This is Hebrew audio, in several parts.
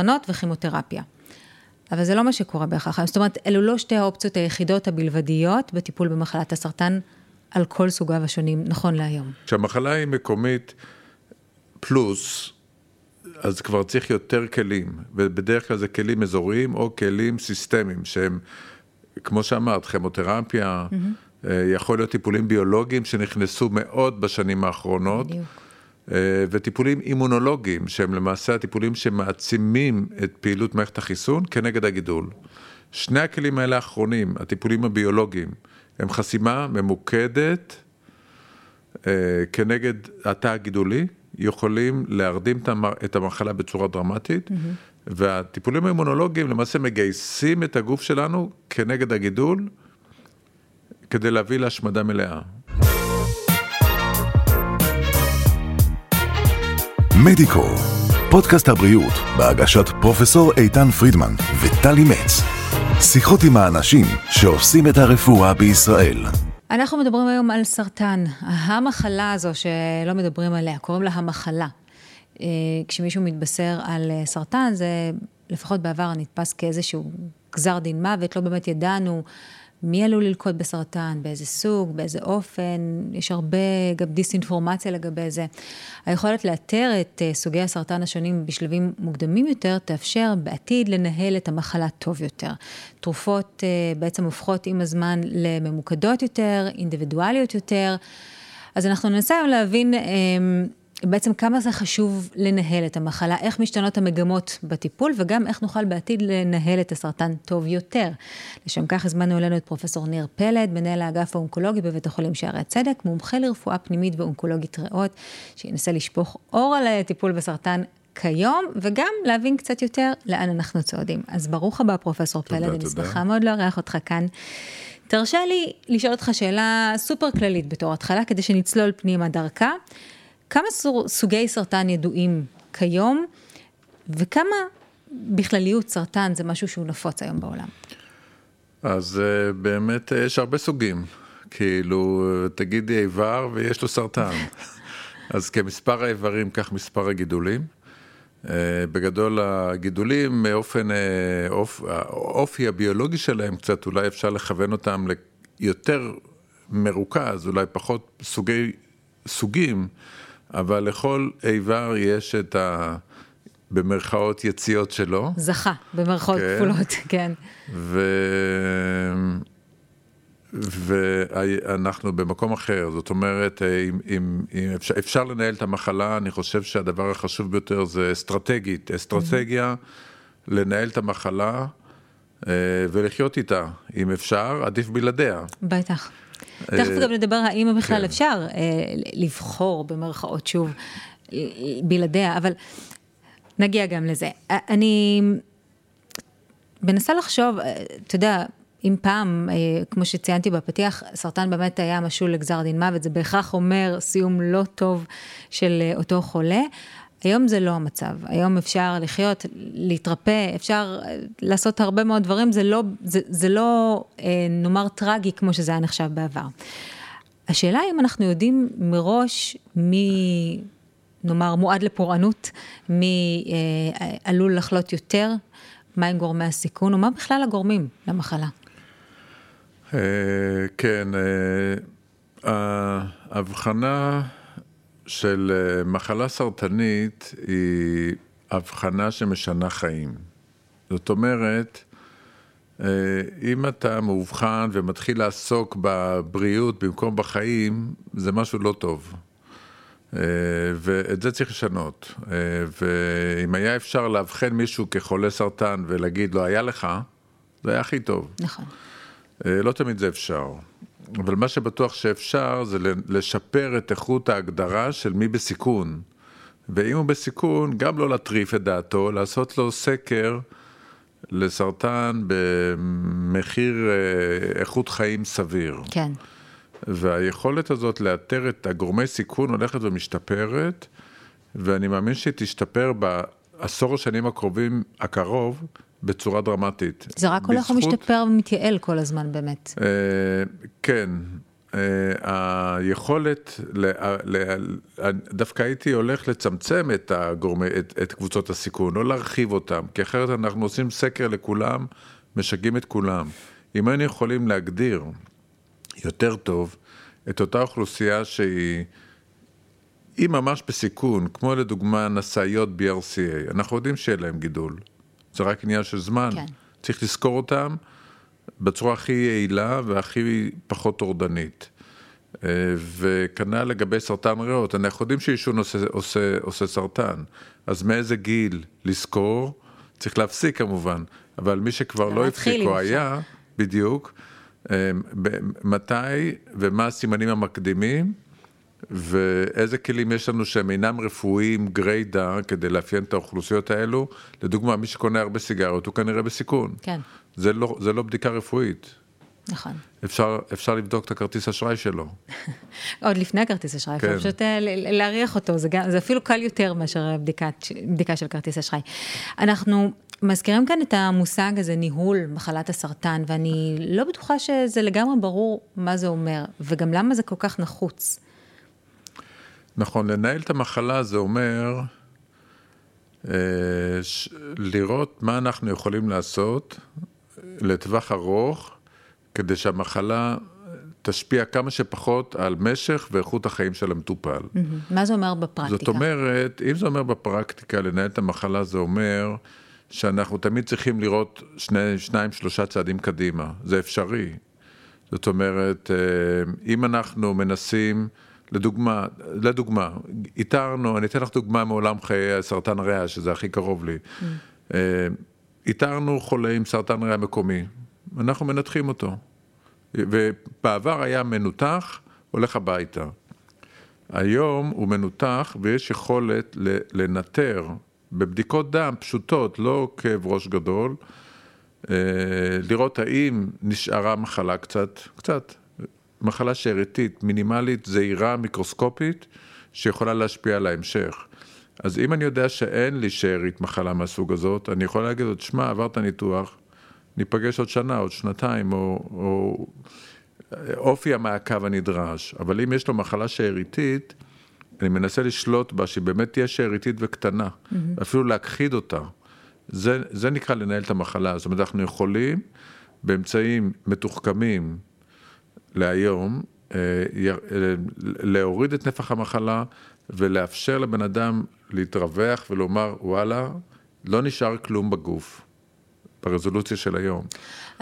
הקרנות וכימותרפיה. אבל זה לא מה שקורה בהכרח, זאת אומרת, אלו לא שתי האופציות היחידות הבלבדיות בטיפול במחלת הסרטן על כל סוגיו השונים, נכון להיום. כשהמחלה היא מקומית פלוס, אז כבר צריך יותר כלים, ובדרך כלל זה כלים אזוריים או כלים סיסטמיים, שהם, כמו שאמרת, כימותרפיה, mm-hmm. יכול להיות טיפולים ביולוגיים שנכנסו מאוד בשנים האחרונות. בדיוק. אה, וטיפולים אימונולוגיים, שהם למעשה הטיפולים שמעצימים את פעילות מערכת החיסון כנגד הגידול. שני הכלים האלה האחרונים, הטיפולים הביולוגיים, הם חסימה ממוקדת אה, כנגד התא הגידולי, יכולים להרדים את המחלה בצורה דרמטית, mm-hmm. והטיפולים האימונולוגיים למעשה מגייסים את הגוף שלנו כנגד הגידול, כדי להביא להשמדה מלאה. מדיקו, פודקאסט הבריאות בהגשת פרופסור איתן פרידמן וטלי מצ. שיחות עם האנשים שעושים את הרפואה בישראל. אנחנו מדברים היום על סרטן, המחלה הזו שלא מדברים עליה, קוראים לה המחלה. אה, כשמישהו מתבשר על אה, סרטן, זה לפחות בעבר נתפס כאיזשהו גזר דין מוות, לא באמת ידענו מי עלול ללקות בסרטן, באיזה סוג, באיזה אופן, יש הרבה גם דיסאינפורמציה לגבי זה. היכולת לאתר את אה, סוגי הסרטן השונים בשלבים מוקדמים יותר, תאפשר בעתיד לנהל את המחלה טוב יותר. תרופות אה, בעצם הופכות עם הזמן לממוקדות יותר, אינדיבידואליות יותר. אז אנחנו ננסה היום להבין אמ, בעצם כמה זה חשוב לנהל את המחלה, איך משתנות המגמות בטיפול, וגם איך נוכל בעתיד לנהל את הסרטן טוב יותר. לשם כך הזמנו אלינו את פרופסור ניר פלד, מנהל האגף האונקולוגי בבית החולים שערי הצדק, מומחה לרפואה פנימית ואונקולוגית ריאות, שינסה לשפוך אור על הטיפול בסרטן כיום, וגם להבין קצת יותר לאן אנחנו צועדים. אז ברוך הבא, פרופסור תודה, פלד, אני שמחה מאוד לארח אותך כאן. תרשה לי לשאול אותך שאלה סופר כללית בתור התחלה, כדי שנצלול פנימה דרכה. כמה סוגי סרטן ידועים כיום, וכמה בכלליות סרטן זה משהו שהוא נפוץ היום בעולם? אז אה, באמת אה, יש הרבה סוגים. כאילו, תגידי איבר ויש לו סרטן. אז כמספר האיברים, כך מספר הגידולים. אה, בגדול הגידולים, אופן, אופ, האופי הביולוגי שלהם קצת, אולי אפשר לכוון אותם ליותר מרוכז, אולי פחות סוגי, סוגים. אבל לכל איבר יש את ה... במרכאות יציאות שלו. זכה, במרכאות כן. כפולות, כן. ו... ואנחנו במקום אחר, זאת אומרת, אם, אם, אם אפשר, אפשר לנהל את המחלה, אני חושב שהדבר החשוב ביותר זה אסטרטגית, אסטרטגיה mm-hmm. לנהל את המחלה אה, ולחיות איתה, אם אפשר, עדיף בלעדיה. בטח. תכף גם נדבר האם בכלל כן. אפשר אה, לבחור במרכאות שוב בלעדיה, אבל נגיע גם לזה. אני מנסה לחשוב, אה, אתה יודע, אם פעם, אה, כמו שציינתי בפתיח, סרטן באמת היה משול לגזר דין מוות, זה בהכרח אומר סיום לא טוב של אותו חולה. היום זה לא המצב, היום אפשר לחיות, להתרפא, אפשר אה, לעשות הרבה מאוד דברים, זה לא, זה, זה לא אה, נאמר טרגי כמו שזה היה נחשב בעבר. השאלה אם אנחנו יודעים מראש מי, נאמר, מועד לפורענות, מי אה, עלול לחלות יותר, מהם גורמי הסיכון, ומה בכלל הגורמים למחלה. כן, ההבחנה... של אה, מחלה סרטנית היא הבחנה שמשנה חיים. זאת אומרת, אה, אם אתה מאובחן ומתחיל לעסוק בבריאות במקום בחיים, זה משהו לא טוב. אה, ואת זה צריך לשנות. ואם היה אפשר לאבחן מישהו כחולה סרטן ולהגיד לו, היה לך, זה היה הכי טוב. נכון. לא תמיד זה אפשר. אבל מה שבטוח שאפשר זה לשפר את איכות ההגדרה של מי בסיכון. ואם הוא בסיכון, גם לא להטריף את דעתו, לעשות לו סקר לסרטן במחיר אה, איכות חיים סביר. כן. והיכולת הזאת לאתר את הגורמי סיכון הולכת ומשתפרת, ואני מאמין שהיא תשתפר בעשור השנים הקרובים, הקרוב, בצורה דרמטית. זה רק הולך ומשתפר ומתייעל כל הזמן באמת. אה, כן, היכולת, דווקא הייתי הולך לצמצם את, הגורמי, את, את קבוצות הסיכון, לא להרחיב אותם, כי אחרת אנחנו עושים סקר לכולם, משגעים את כולם. אם היינו יכולים להגדיר יותר טוב את אותה אוכלוסייה שהיא... היא ממש בסיכון, כמו לדוגמה נשאיות BRCA, אנחנו יודעים שיהיה להם גידול, זה רק עניין של זמן, כן. צריך לזכור אותם בצורה הכי יעילה והכי פחות טורדנית. אה, וכנ"ל לגבי סרטן ריאות, אנחנו יודעים שעישון עושה, עושה, עושה סרטן, אז מאיזה גיל לזכור, צריך להפסיק כמובן, אבל מי שכבר לא הפסיק או היה, בדיוק, אה, מתי ומה הסימנים המקדימים, ואיזה כלים יש לנו שהם אינם רפואיים גריידא כדי לאפיין את האוכלוסיות האלו. לדוגמה, מי שקונה הרבה סיגריות הוא כנראה בסיכון. כן. זה לא, זה לא בדיקה רפואית. נכון. אפשר, אפשר לבדוק את הכרטיס אשראי שלו. עוד לפני הכרטיס אשראי, כן. אפשר פשוט אה, להריח אותו, זה, גם, זה אפילו קל יותר מאשר בדיקת, בדיקה של כרטיס אשראי. אנחנו מזכירים כאן את המושג הזה, ניהול מחלת הסרטן, ואני לא בטוחה שזה לגמרי ברור מה זה אומר, וגם למה זה כל כך נחוץ. נכון, לנהל את המחלה זה אומר אה, ש... לראות מה אנחנו יכולים לעשות לטווח ארוך, כדי שהמחלה תשפיע כמה שפחות על משך ואיכות החיים של המטופל. Mm-hmm. מה זה אומר בפרקטיקה? זאת אומרת, אם זה אומר בפרקטיקה לנהל את המחלה, זה אומר שאנחנו תמיד צריכים לראות שני, שניים, שלושה צעדים קדימה. זה אפשרי. זאת אומרת, אה, אם אנחנו מנסים... לדוגמה, לדוגמה, איתרנו, אני אתן לך דוגמה מעולם חיי סרטן ריאה, שזה הכי קרוב לי. Mm. אה, איתרנו חולה עם סרטן ריאה מקומי, אנחנו מנתחים אותו. ובעבר היה מנותח, הולך הביתה. היום הוא מנותח ויש יכולת לנטר בבדיקות דם פשוטות, לא כאב ראש גדול, אה, לראות האם נשארה מחלה קצת, קצת, מחלה שאריתית, מינימלית, זעירה, מיקרוסקופית, שיכולה להשפיע על ההמשך. אז אם אני יודע שאין לי שארית מחלה מהסוג הזאת, אני יכול להגיד לו, שמע, עברת ניתוח, ניפגש עוד שנה, עוד שנתיים, או, או אופי המעקב הנדרש. אבל אם יש לו מחלה שאריתית, אני מנסה לשלוט בה, שהיא באמת תהיה שאריתית וקטנה, mm-hmm. אפילו להכחיד אותה. זה, זה נקרא לנהל את המחלה. זאת אומרת, אנחנו יכולים באמצעים מתוחכמים, להיום, אה, אה, להוריד את נפח המחלה ולאפשר לבן אדם להתרווח ולומר, וואלה, לא נשאר כלום בגוף, ברזולוציה של היום.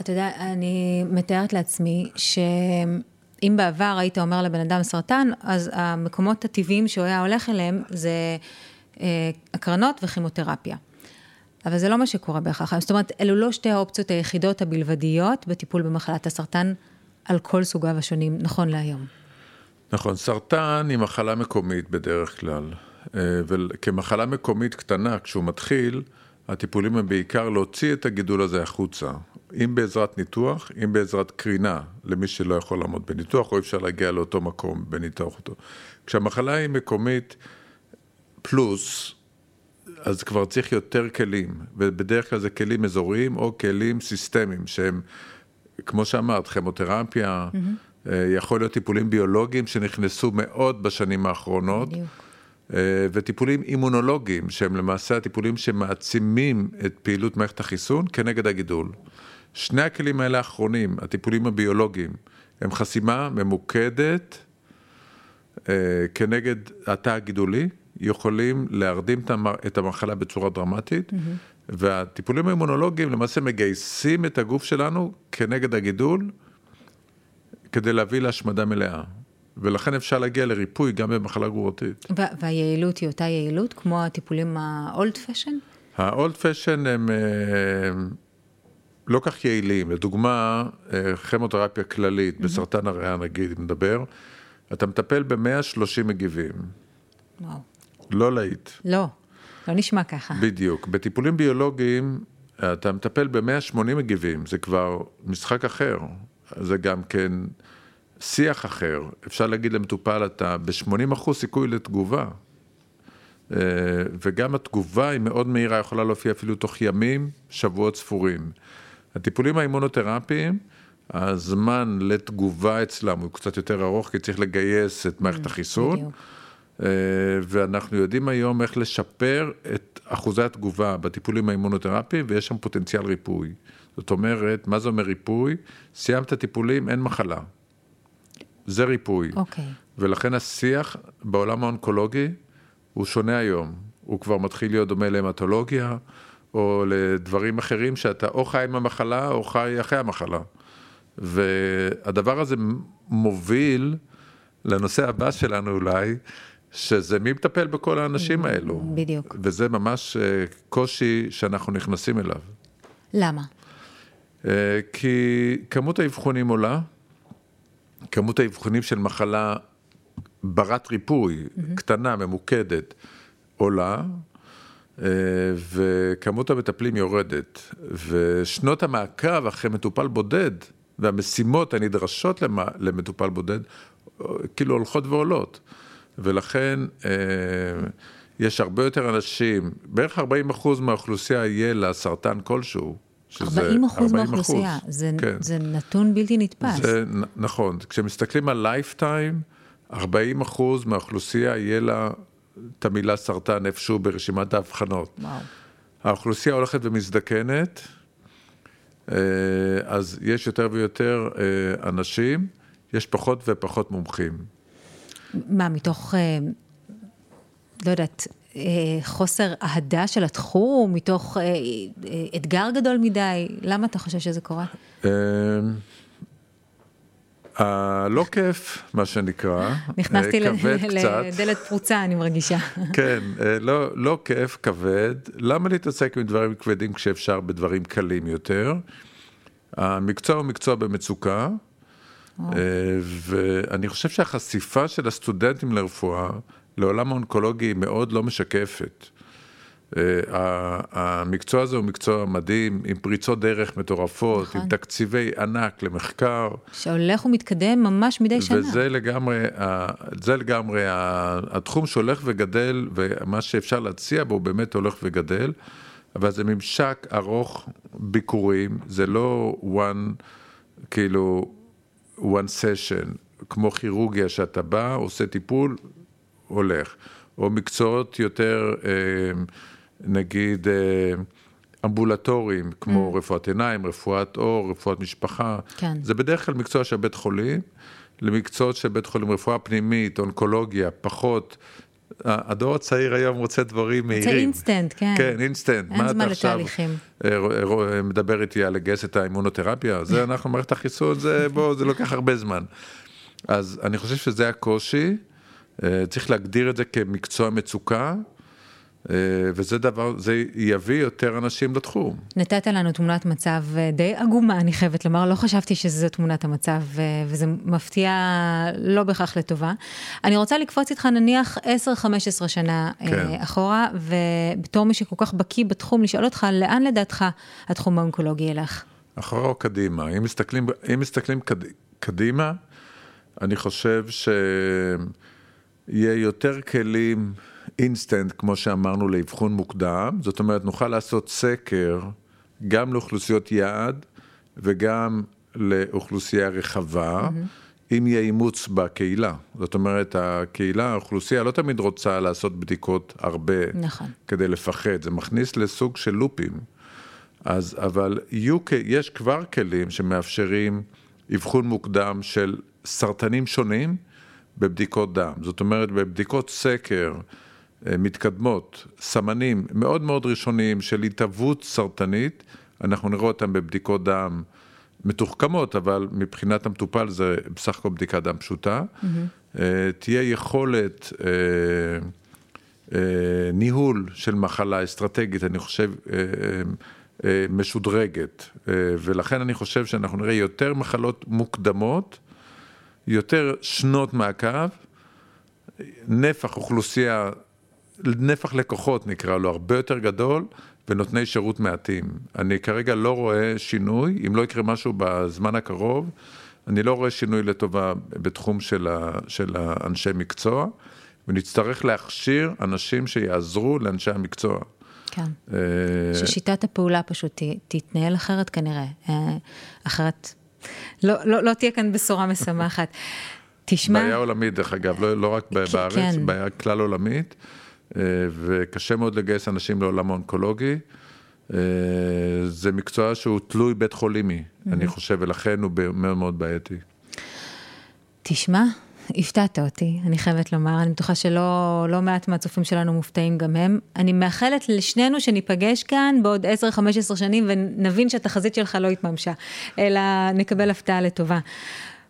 אתה יודע, אני מתארת לעצמי שאם בעבר היית אומר לבן אדם סרטן, אז המקומות הטבעיים שהוא היה הולך אליהם זה אה, הקרנות וכימותרפיה. אבל זה לא מה שקורה בהכרח. זאת אומרת, אלו לא שתי האופציות היחידות הבלבדיות בטיפול במחלת הסרטן. על כל סוגיו השונים, נכון להיום. נכון, סרטן היא מחלה מקומית בדרך כלל, אה, וכמחלה מקומית קטנה, כשהוא מתחיל, הטיפולים הם בעיקר להוציא את הגידול הזה החוצה, אם בעזרת ניתוח, אם בעזרת קרינה, למי שלא יכול לעמוד בניתוח, או אפשר להגיע לאותו מקום בניתוח אותו. כשהמחלה היא מקומית פלוס, אז כבר צריך יותר כלים, ובדרך כלל זה כלים אזוריים או כלים סיסטמיים שהם כמו שאמרת, כימותרפיה, mm-hmm. יכול להיות טיפולים ביולוגיים שנכנסו מאוד בשנים האחרונות. בדיוק. אה, וטיפולים אימונולוגיים, שהם למעשה הטיפולים שמעצימים את פעילות מערכת החיסון כנגד הגידול. שני הכלים האלה האחרונים, הטיפולים הביולוגיים, הם חסימה ממוקדת אה, כנגד התא הגידולי, יכולים להרדים את המחלה בצורה דרמטית, mm-hmm. והטיפולים האימונולוגיים למעשה מגייסים את הגוף שלנו כנגד הגידול, כדי להביא להשמדה מלאה. ולכן אפשר להגיע לריפוי גם במחלה גרורתית. והיעילות היא אותה יעילות כמו הטיפולים האולד פשן? האולד פשן הם לא כך יעילים. לדוגמה, אה, כימותרפיה כללית, mm-hmm. בסרטן הריאה נגיד, אם נדבר, אתה מטפל ב-130 מגיבים. וואו. לא להיט. לא. לא נשמע ככה. בדיוק. בטיפולים ביולוגיים, אתה מטפל ב-180 מגיבים, זה כבר משחק אחר. זה גם כן שיח אחר. אפשר להגיד למטופל, אתה ב-80% סיכוי לתגובה. אה, וגם התגובה היא מאוד מהירה, יכולה להופיע אפילו תוך ימים, שבועות ספורים. הטיפולים האימונותרפיים, הזמן לתגובה אצלם הוא קצת יותר ארוך, כי צריך לגייס את מערכת החיסון. בדיוק. אה, ואנחנו יודעים היום איך לשפר את אחוזי התגובה בטיפולים האימונותרפיים, ויש שם פוטנציאל ריפוי. זאת אומרת, מה זה אומר ריפוי? סיימת טיפולים, אין מחלה. זה ריפוי. אוקיי. ולכן השיח בעולם האונקולוגי הוא שונה היום. הוא כבר מתחיל להיות דומה להמטולוגיה, או לדברים אחרים שאתה או חי עם המחלה או חי אחרי המחלה. והדבר הזה מוביל לנושא הבא שלנו אולי, שזה מי מטפל בכל האנשים האלו. בדיוק. וזה ממש אה, קושי שאנחנו נכנסים אליו. למה? אה, כי כמות האבחונים עולה, כמות האבחונים של מחלה ברת ריפוי, קטנה, ממוקדת, עולה, אה, וכמות המטפלים יורדת. ושנות המעקב אחרי מטופל בודד, והמשימות הנדרשות למ- למטופל בודד, כאילו הולכות ועולות. ולכן אה, יש הרבה יותר אנשים, בערך 40 אחוז מהאוכלוסייה יהיה לה סרטן כלשהו. שזה 40 אחוז 40%. מהאוכלוסייה, זה, כן. זה נתון בלתי נתפס. זה נכון, כשמסתכלים על lifetime, 40 אחוז מהאוכלוסייה יהיה לה את המילה סרטן איפשהו ברשימת האבחנות. וואו. האוכלוסייה הולכת ומזדקנת, אה, אז יש יותר ויותר אה, אנשים, יש פחות ופחות מומחים. מה, מתוך, אה, לא יודעת, אה, חוסר אהדה של התחום, מתוך אה, אתגר גדול מדי? למה אתה חושב שזה קורה? הלא כיף, מה שנקרא, נכנסתי. לדלת פרוצה, אני מרגישה. כן, לא, לא כיף, כבד. למה להתעסק עם דברים כבדים כשאפשר בדברים קלים יותר? המקצוע הוא מקצוע במצוקה, ואני חושב שהחשיפה של הסטודנטים לרפואה לעולם האונקולוגי היא מאוד לא משקפת. אה, המקצוע הזה הוא מקצוע מדהים, עם פריצות דרך מטורפות, נכון. עם תקציבי ענק למחקר. שהולך ומתקדם ממש מדי שנה. וזה לגמרי, זה לגמרי התחום שהולך וגדל, ומה שאפשר להציע בו באמת הולך וגדל, אבל זה ממשק ארוך ביקורים, זה לא one, כאילו, one session, כמו כירורגיה שאתה בא, עושה טיפול, הולך. או מקצועות יותר, אה, נגיד, אה, אמבולטוריים, כמו רפואת עיניים, רפואת עור, רפואת משפחה. כן. זה בדרך כלל מקצוע של בית חולים, למקצועות של בית חולים, רפואה פנימית, אונקולוגיה, פחות. הדור הצעיר היום רוצה דברים מהירים. רוצה אינסטנט, כן. כן, אינסטנט. אין זמן לתהליכים. אה, ר- ר- מדבר איתי על לגייס את האימונותרפיה? זה אנחנו, מערכת החיסון, זה בוא, זה לוקח הרבה זמן. אז אני חושב שזה הקושי, אה, צריך להגדיר את זה כמקצוע מצוקה, אה, וזה דבר, זה יביא יותר אנשים לתחום. נתת לנו תמונת מצב אה, די עגומה, אני חייבת לומר, לא חשבתי שזו תמונת המצב, אה, וזה מפתיע לא בהכרח לטובה. אני רוצה לקפוץ איתך נניח 10-15 שנה אה, כן. אחורה, ובתור מי שכל כך בקיא בתחום, לשאול אותך, לאן לדעתך התחום האונקולוגי ילך? אחורה או קדימה? אם מסתכלים, אם מסתכלים קד, קדימה, אני חושב שיהיה יותר כלים אינסטנט, כמו שאמרנו, לאבחון מוקדם. זאת אומרת, נוכל לעשות סקר גם לאוכלוסיות יעד וגם לאוכלוסייה רחבה, אם יהיה אימוץ בקהילה. זאת אומרת, הקהילה, האוכלוסייה לא תמיד רוצה לעשות בדיקות הרבה. נכון. כדי לפחד, זה מכניס לסוג של לופים. אז, אבל יהיו, כ- יש כבר כלים שמאפשרים אבחון מוקדם של סרטנים שונים בבדיקות דם. זאת אומרת, בבדיקות סקר מתקדמות, סמנים מאוד מאוד ראשוניים של התהוות סרטנית, אנחנו נראה אותם בבדיקות דם מתוחכמות, אבל מבחינת המטופל זה בסך הכל בדיקת דם פשוטה. Mm-hmm. תהיה יכולת... אה, אה, ניהול של מחלה אסטרטגית, אני חושב, אה, אה, אה, משודרגת. אה, ולכן אני חושב שאנחנו נראה יותר מחלות מוקדמות, יותר שנות מעקב, נפח אוכלוסייה, נפח לקוחות נקרא לו, הרבה יותר גדול, ונותני שירות מעטים. אני כרגע לא רואה שינוי, אם לא יקרה משהו בזמן הקרוב, אני לא רואה שינוי לטובה בתחום של, ה, של האנשי מקצוע, ונצטרך להכשיר אנשים שיעזרו לאנשי המקצוע. כן. אה, ששיטת הפעולה פשוט תתנהל אחרת כנראה, אה, אחרת לא, לא, לא תהיה כאן בשורה משמחת. תשמע... בעיה עולמית, דרך אגב, לא, לא רק בארץ, כן. בעיה כלל עולמית, וקשה מאוד לגייס אנשים לעולם האונקולוגי. אה, זה מקצוע שהוא תלוי בית חולימי, mm-hmm. אני חושב, ולכן הוא מאוד מאוד בעייתי. תשמע, הפתעת אותי, אני חייבת לומר, אני בטוחה שלא לא מעט מהצופים שלנו מופתעים גם הם. אני מאחלת לשנינו שניפגש כאן בעוד 10-15 שנים ונבין שהתחזית שלך לא התממשה, אלא נקבל הפתעה לטובה.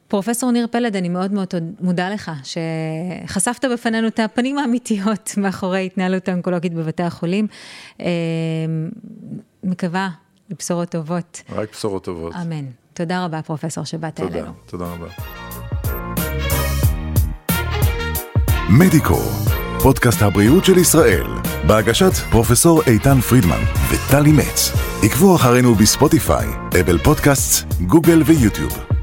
פרופסור ניר פלד, אני מאוד מאוד מודה לך שחשפת בפנינו את הפנים האמיתיות מאחורי התנהלות האונקולוגית בבתי החולים. אה, מקווה לבשורות טובות. רק בשורות טובות. אמן. תודה רבה, פרופסור, שבאת תודה, אלינו. תודה רבה. מדיקו, פודקאסט הבריאות של ישראל, בהגשת פרופסור איתן פרידמן וטלי מצ. עקבו אחרינו בספוטיפיי, אבל פודקאסט, גוגל ויוטיוב.